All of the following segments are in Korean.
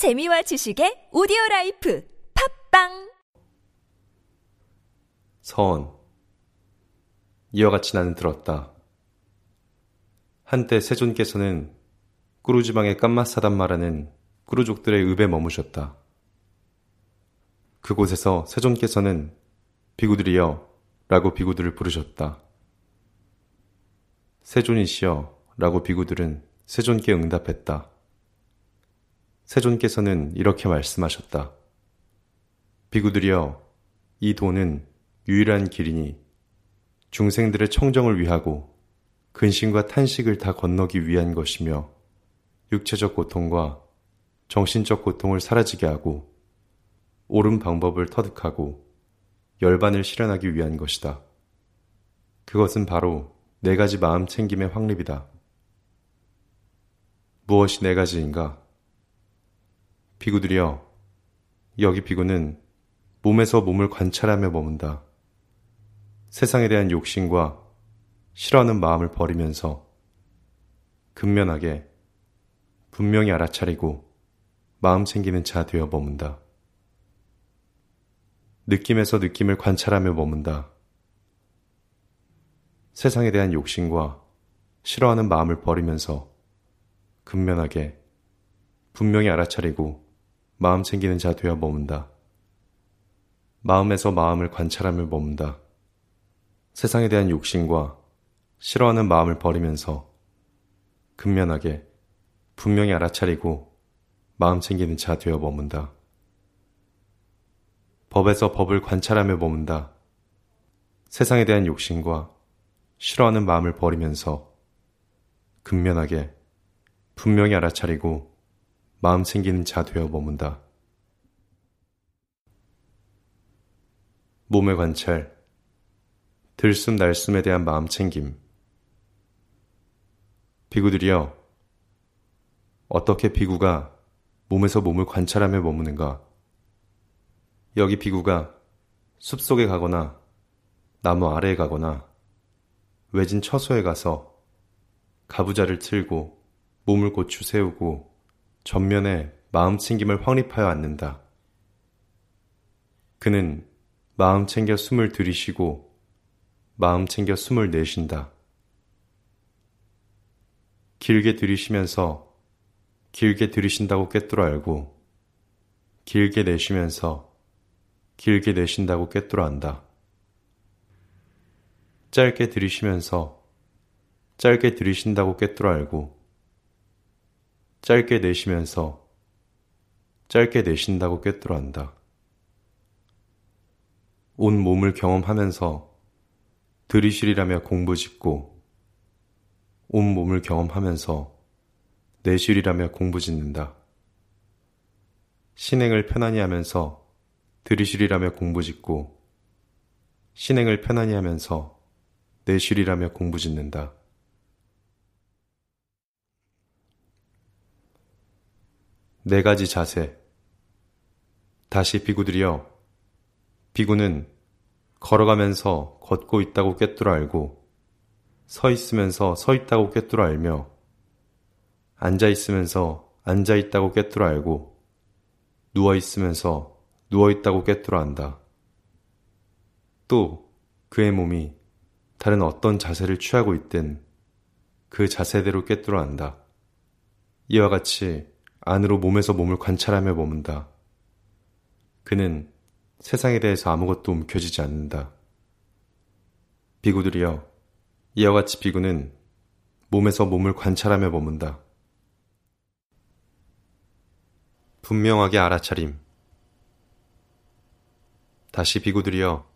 재미와 지식의 오디오 life 팟빵 서언 이와 같이 나는 들었다. 한때 세존께서는 꾸루지방의 깜마사담마라는 꾸루족들의 읍에 머무셨다. 그곳에서 세존께서는 비구들이여 라고 비구들을 부르셨다. 세존이시여 라고 비구들은 세존께 응답했다. 세존께서는 이렇게 말씀하셨다. 비구들이여 이 돈은 유일한 길이니 중생들의 청정을 위하고 근심과 탄식을 다 건너기 위한 것이며 육체적 고통과 정신적 고통을 사라지게 하고 옳은 방법을 터득하고 열반을 실현하기 위한 것이다. 그것은 바로 네 가지 마음 챙김의 확립이다. 무엇이 네 가지인가? 비구들이여, 여기 비구는 몸에서 몸을 관찰하며 머문다. 세상에 대한 욕심과 싫어하는 마음을 버리면서 근면하게 분명히 알아차리고 마음 챙기는 자 되어 머문다. 느낌에서 느낌을 관찰하며 머문다. 세상에 대한 욕심과 싫어하는 마음을 버리면서 근면하게 분명히 알아차리고 마음 챙기는 자 되어 머문다. 마음에서 마음을 관찰하며 머문다. 세상에 대한 욕심과 싫어하는 마음을 버리면서 근면하게 분명히 알아차리고 마음 챙기는 자 되어 머문다. 법에서 법을 관찰하며 머문다. 세상에 대한 욕심과 싫어하는 마음을 버리면서 근면하게 분명히 알아차리고 마음 챙기는 자 되어 머문다. 몸의 관찰, 들숨 날숨에 대한 마음 챙김. 비구들이여, 어떻게 비구가 몸에서 몸을 관찰하며 머무는가? 여기 비구가 숲속에 가거나 나무 아래에 가거나 외진 처소에 가서 가부좌를 틀고 몸을 고추 세우고 전면에 마음 챙김을 확립하여 앉는다. 그는 마음 챙겨 숨을 들이쉬고 마음 챙겨 숨을 내쉰다. 길게 들이쉬면서 길게 들이쉰다고 꿰뚫어 알고 길게 내쉬면서 길게 내쉰다고 꿰뚫어 안다. 짧게 들이쉬면서 짧게 들이쉰다고 꿰뚫어 알고 짧게 내쉬면서 짧게 내쉰다고 꿰뚫어 안다. 온 몸을 경험하면서 들이쉬리라며 공부 짓고 온 몸을 경험하면서 내쉬리라며 공부 짓는다. 신행을 편안히 하면서 들이쉬리라며 공부 짓고 신행을 편안히 하면서 내쉬리라며 공부 짓는다. 네 가지 자세. 다시 비구들이여. 비구는 걸어가면서 걷고 있다고 꿰뚫어 알고 서 있으면서 서 있다고 꿰뚫어 알며 앉아 있으면서 앉아 있다고 꿰뚫어 알고 누워 있으면서 누워 있다고 꿰뚫어 안다. 또 그의 몸이 다른 어떤 자세를 취하고 있든 그 자세대로 꿰뚫어 안다. 이와 같이 안으로 몸에서 몸을 관찰하며 머문다. 그는 세상에 대해서 아무것도 움켜쥐지 않는다. 비구들이여, 이와 같이 비구는 몸에서 몸을 관찰하며 머문다. 분명하게 알아차림. 다시 비구들이여,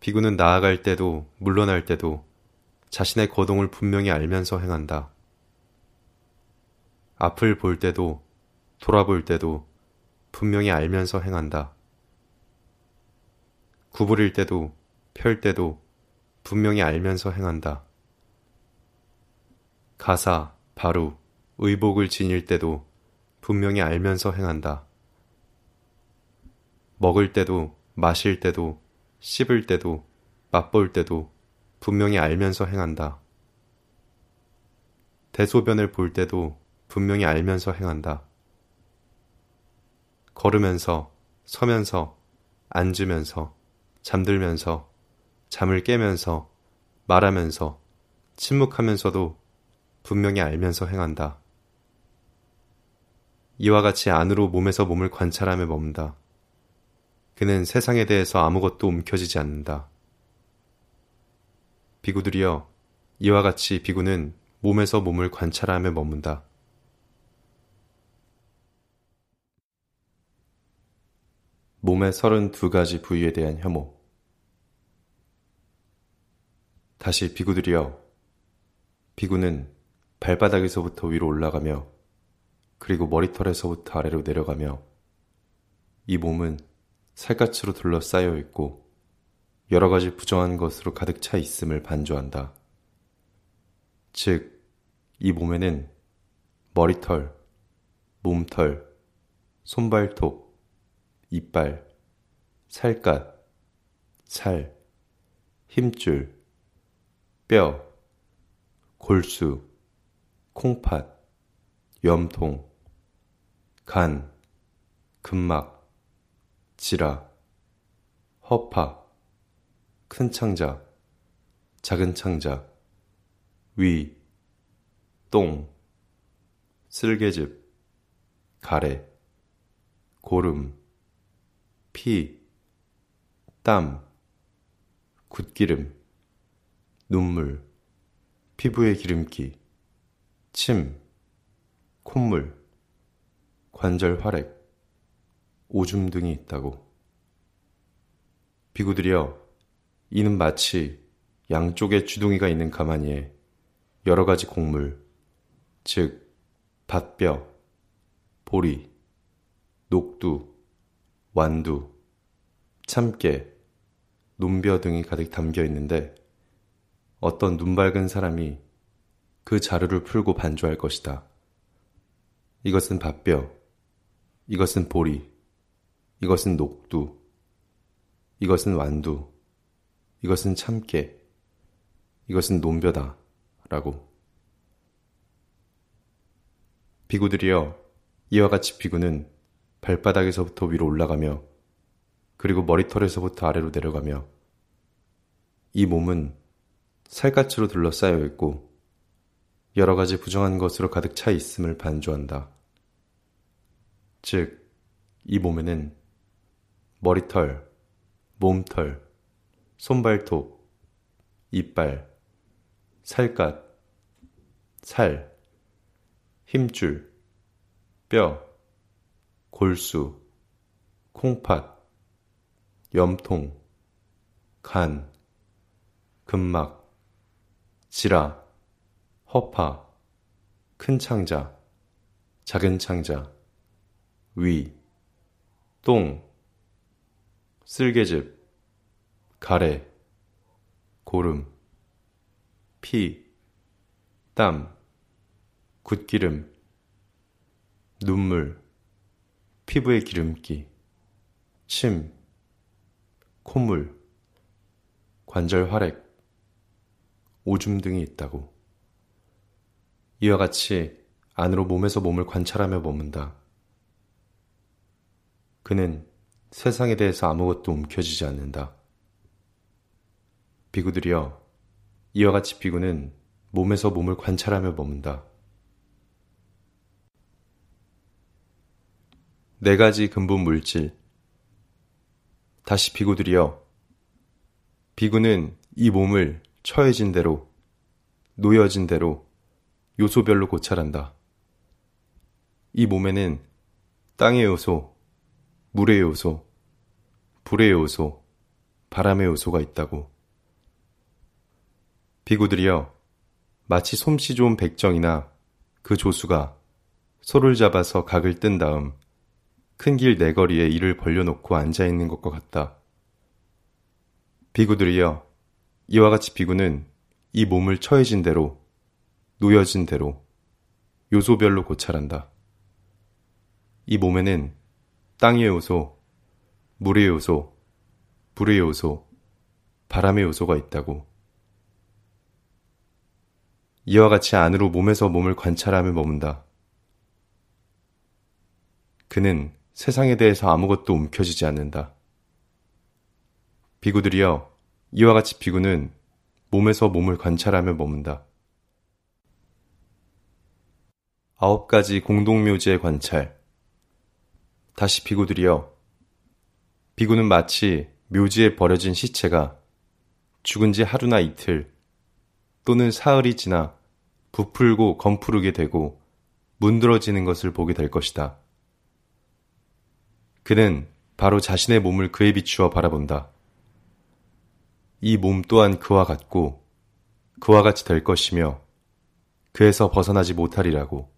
비구는 나아갈 때도 물러날 때도 자신의 거동을 분명히 알면서 행한다. 앞을 볼 때도 돌아볼 때도 분명히 알면서 행한다. 구부릴 때도 펼 때도 분명히 알면서 행한다. 가사, 바루, 의복을 지닐 때도 분명히 알면서 행한다. 먹을 때도, 마실 때도, 씹을 때도, 맛볼 때도 분명히 알면서 행한다. 대소변을 볼 때도 분명히 알면서 행한다. 걸으면서, 서면서, 앉으면서, 잠들면서, 잠을 깨면서, 말하면서, 침묵하면서도 분명히 알면서 행한다. 이와 같이 안으로 몸에서 몸을 관찰하며 머문다. 그는 세상에 대해서 아무것도 움켜지지 않는다. 비구들이여, 이와 같이 비구는 몸에서 몸을 관찰하며 머문다. 몸의 서른 두 가지 부위에 대한 혐오. 다시 비구들이여. 비구는 발바닥에서부터 위로 올라가며 그리고 머리털에서부터 아래로 내려가며 이 몸은 살갗으로 둘러싸여 있고 여러 가지 부정한 것으로 가득 차 있음을 반조한다. 즉, 이 몸에는 머리털, 몸털, 손발톱, 이빨, 살갗, 살, 힘줄, 뼈, 골수, 콩팥, 염통, 간, 근막, 지라, 허파, 큰 창자, 작은 창자, 위, 똥, 쓸개즙, 가래, 고름, 피, 땀, 굿기름, 눈물, 피부의 기름기, 침, 콧물, 관절 활액, 오줌 등이 있다고. 비구들이여, 이는 마치 양쪽에 주둥이가 있는 가마니에 여러 가지 곡물, 즉, 밭뼈, 보리, 녹두, 완두, 참깨, 논벼 등이 가득 담겨 있는데 어떤 눈밝은 사람이 그 자루를 풀고 반주할 것이다. 이것은 밭뼈, 이것은 보리, 이것은 녹두, 이것은 완두, 이것은 참깨, 이것은 논벼다. 라고. 비구들이여, 이와 같이 비구는 발바닥에서부터 위로 올라가며, 그리고 머리털에서부터 아래로 내려가며, 이 몸은 살갗으로 둘러싸여 있고, 여러 가지 부정한 것으로 가득 차 있음을 반조한다. 즉, 이 몸에는 머리털, 몸털, 손발톱, 이빨, 살갗, 살, 힘줄, 뼈, 골수, 콩팥, 염통, 간, 근막, 지라, 허파, 큰 창자, 작은 창자, 위, 똥, 쓸개즙, 가래, 고름, 피, 땀, 굿기름, 눈물, 피부의 기름기, 침, 콧물, 관절 활액, 오줌 등이 있다고. 이와 같이 안으로 몸에서 몸을 관찰하며 머문다. 그는 세상에 대해서 아무것도 움켜지지 않는다. 비구들이여, 이와 같이 비구는 몸에서 몸을 관찰하며 머문다. 네 가지 근본 물질. 다시 비구들이여, 비구는 이 몸을 처해진 대로, 놓여진 대로, 요소별로 고찰한다. 이 몸에는 땅의 요소, 물의 요소, 불의 요소, 바람의 요소가 있다고. 비구들이여, 마치 솜씨 좋은 백정이나 그 조수가 소를 잡아서 각을 뜬 다음 큰 길 내거리에 이를 벌려놓고 앉아 있는 것과 같다. 비구들이여, 이와 같이 비구는 이 몸을 처해진 대로, 놓여진 대로, 요소별로 고찰한다. 이 몸에는 땅의 요소, 물의 요소, 불의 요소, 바람의 요소가 있다고. 이와 같이 안으로 몸에서 몸을 관찰하며 머문다. 그는 세상에 대해서 아무것도 움켜쥐지 않는다. 비구들이여, 이와 같이 비구는 몸에서 몸을 관찰하며 머문다. 아홉 가지 공동묘지의 관찰. 다시 비구들이여, 비구는 마치 묘지에 버려진 시체가 죽은 지 하루나 이틀 또는 사흘이 지나 부풀고 검푸르게 되고 문드러지는 것을 보게 될 것이다. 그는 바로 자신의 몸을 그에 비추어 바라본다. 이 몸 또한 그와 같고 그와 같이 될 것이며 그에서 벗어나지 못하리라고.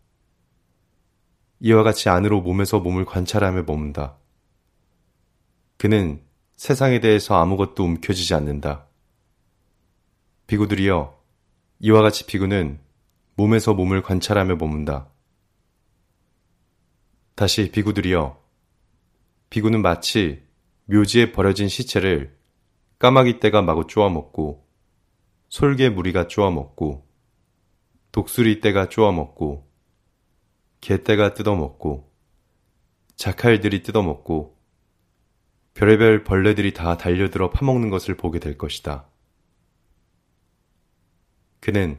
이와 같이 안으로 몸에서 몸을 관찰하며 머문다. 그는 세상에 대해서 아무것도 움켜쥐지 않는다. 비구들이여, 이와 같이 비구는 몸에서 몸을 관찰하며 머문다. 다시 비구들이여, 비구는 마치 묘지에 버려진 시체를 까마귀 떼가 마구 쪼아먹고, 솔개 무리가 쪼아먹고, 독수리 떼가 쪼아먹고, 개떼가 뜯어먹고, 자칼들이 뜯어먹고, 별의별 벌레들이 다 달려들어 파먹는 것을 보게 될 것이다. 그는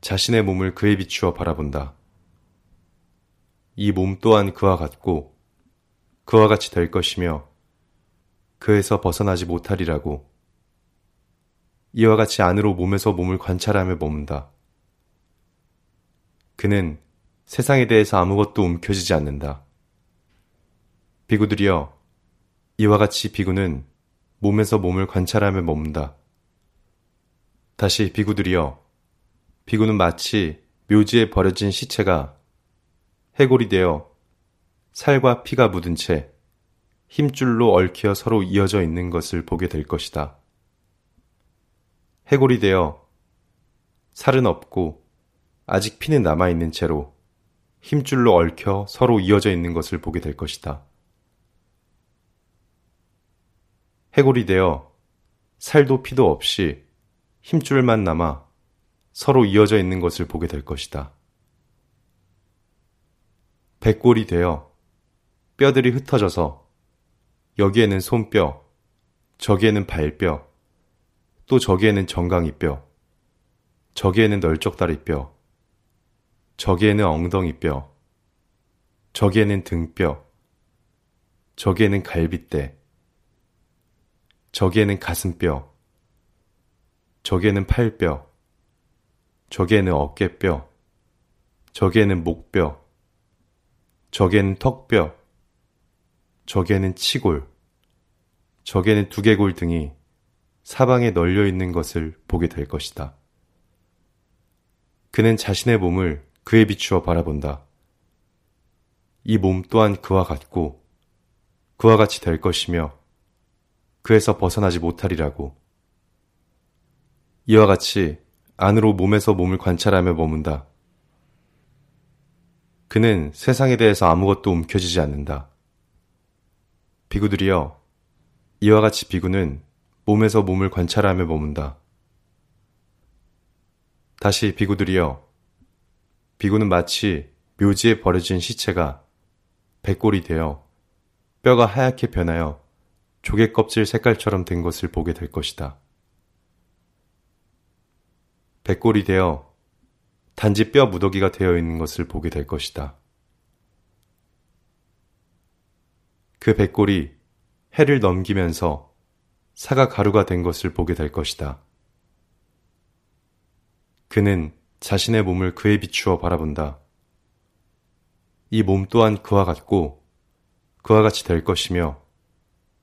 자신의 몸을 그에 비추어 바라본다. 이 몸 또한 그와 같고 그와 같이 될 것이며 그에서 벗어나지 못하리라고 이와 같이 안으로 몸에서 몸을 관찰하며 머문다. 그는 세상에 대해서 아무것도 움켜쥐지 않는다. 비구들이여 이와 같이 비구는 몸에서 몸을 관찰하며 머문다. 다시 비구들이여, 비구는 마치 묘지에 버려진 시체가 해골이 되어 살과 피가 묻은 채 힘줄로 얽혀 서로 이어져 있는 것을 보게 될 것이다. 해골이 되어 살은 없고 아직 피는 남아있는 채로 힘줄로 얽혀 서로 이어져 있는 것을 보게 될 것이다. 해골이 되어 살도 피도 없이 힘줄만 남아 서로 이어져 있는 것을 보게 될 것이다. 백골이 되어 뼈들이 흩어져서 여기에는 손뼈, 저기에는 발뼈, 또 저기에는 정강이뼈, 저기에는 널쩍다리뼈, 저기에는 엉덩이뼈, 저기에는 등뼈, 저기에는 갈빗대, 저기에는 가슴뼈, 저기에는 팔뼈, 저기에는 어깨뼈, 저기에는 목뼈, 저기에는 턱뼈, 저기에는 치골, 저기에는 두개골 등이 사방에 널려 있는 것을 보게 될 것이다. 그는 자신의 몸을 그에 비추어 바라본다. 이 몸 또한 그와 같고 그와 같이 될 것이며 그에서 벗어나지 못하리라고. 이와 같이 안으로 몸에서 몸을 관찰하며 머문다. 그는 세상에 대해서 아무것도 움켜쥐지 않는다. 비구들이여, 이와 같이 비구는 몸에서 몸을 관찰하며 머문다. 다시 비구들이여, 비구는 마치 묘지에 버려진 시체가 백골이 되어 뼈가 하얗게 변하여 조개 껍질 색깔처럼 된 것을 보게 될 것이다. 백골이 되어 단지 뼈 무더기가 되어 있는 것을 보게 될 것이다. 그 백골이 해를 넘기면서 사과 가루가 된 것을 보게 될 것이다. 그는 자신의 몸을 그에 비추어 바라본다. 이 몸 또한 그와 같고 그와 같이 될 것이며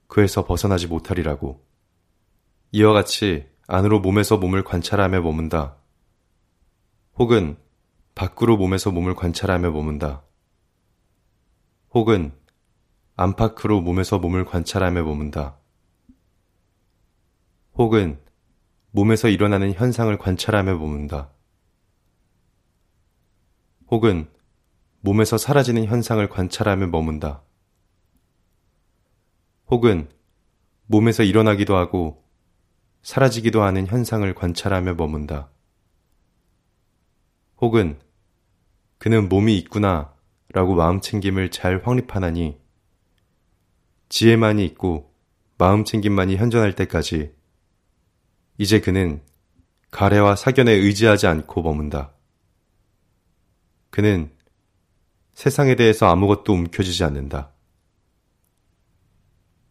그에서 벗어나지 못하리라고. 이와 같이 안으로 몸에서 몸을 관찰하며 머문다. 혹은 밖으로 몸에서 몸을 관찰하며 머문다. 혹은 안팎으로 몸에서 몸을 관찰하며 머문다. 혹은 몸에서 일어나는 현상을 관찰하며 머문다. 혹은 몸에서 사라지는 현상을 관찰하며 머문다. 혹은 몸에서 일어나기도 하고 사라지기도 하는 현상을 관찰하며 머문다. 혹은 그는 몸이 있구나 라고 마음 챙김을 잘 확립하나니 지혜만이 있고 마음 챙김만이 현존할 때까지 이제 그는 가래와 사견에 의지하지 않고 머문다. 그는 세상에 대해서 아무것도 움켜쥐지 않는다.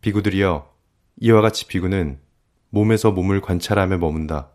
비구들이여, 이와 같이 비구는 몸에서 몸을 관찰하며 머문다.